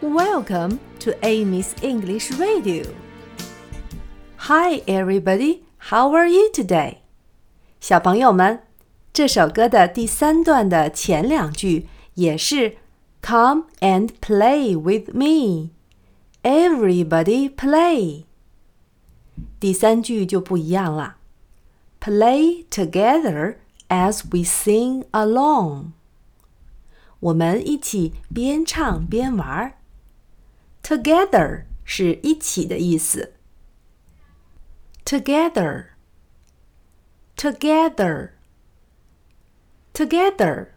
Welcome to Amy's English Radio. Hi, everybody. How are you today? 小朋友们，这首歌的第三段的前两句也是 "Come and play with me." Everybody play. 第三句就不一样了，Play together as we sing along. 我们一起边唱边玩。 Together 是一起的意思。Together, together, together.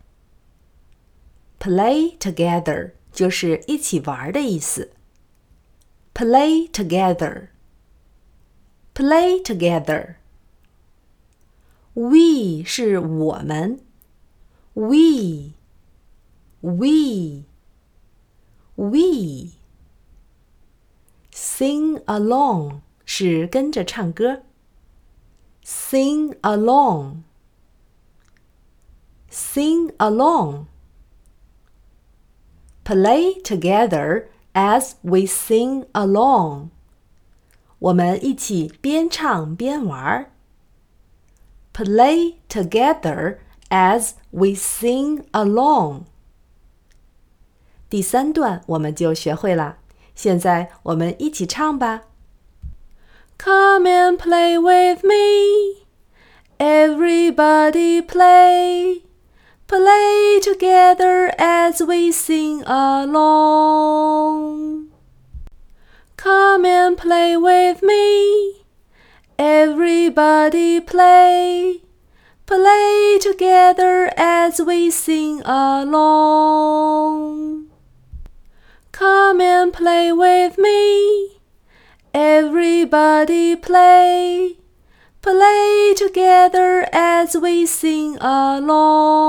Play together 就是一起玩的意思。Play together, play together. We 是我们，we, we, we. Sing along 是跟着唱歌。Sing along, sing along. Play together as we sing along. 我们一起边唱边玩。Play together as we sing along. 第三段我们就学会了。 现在我们一起唱吧。Come and play with me, everybody play, play together as we sing along. Come and play with me, everybody play, play together as we sing along. Play with me. Everybody play. Play together as we sing along.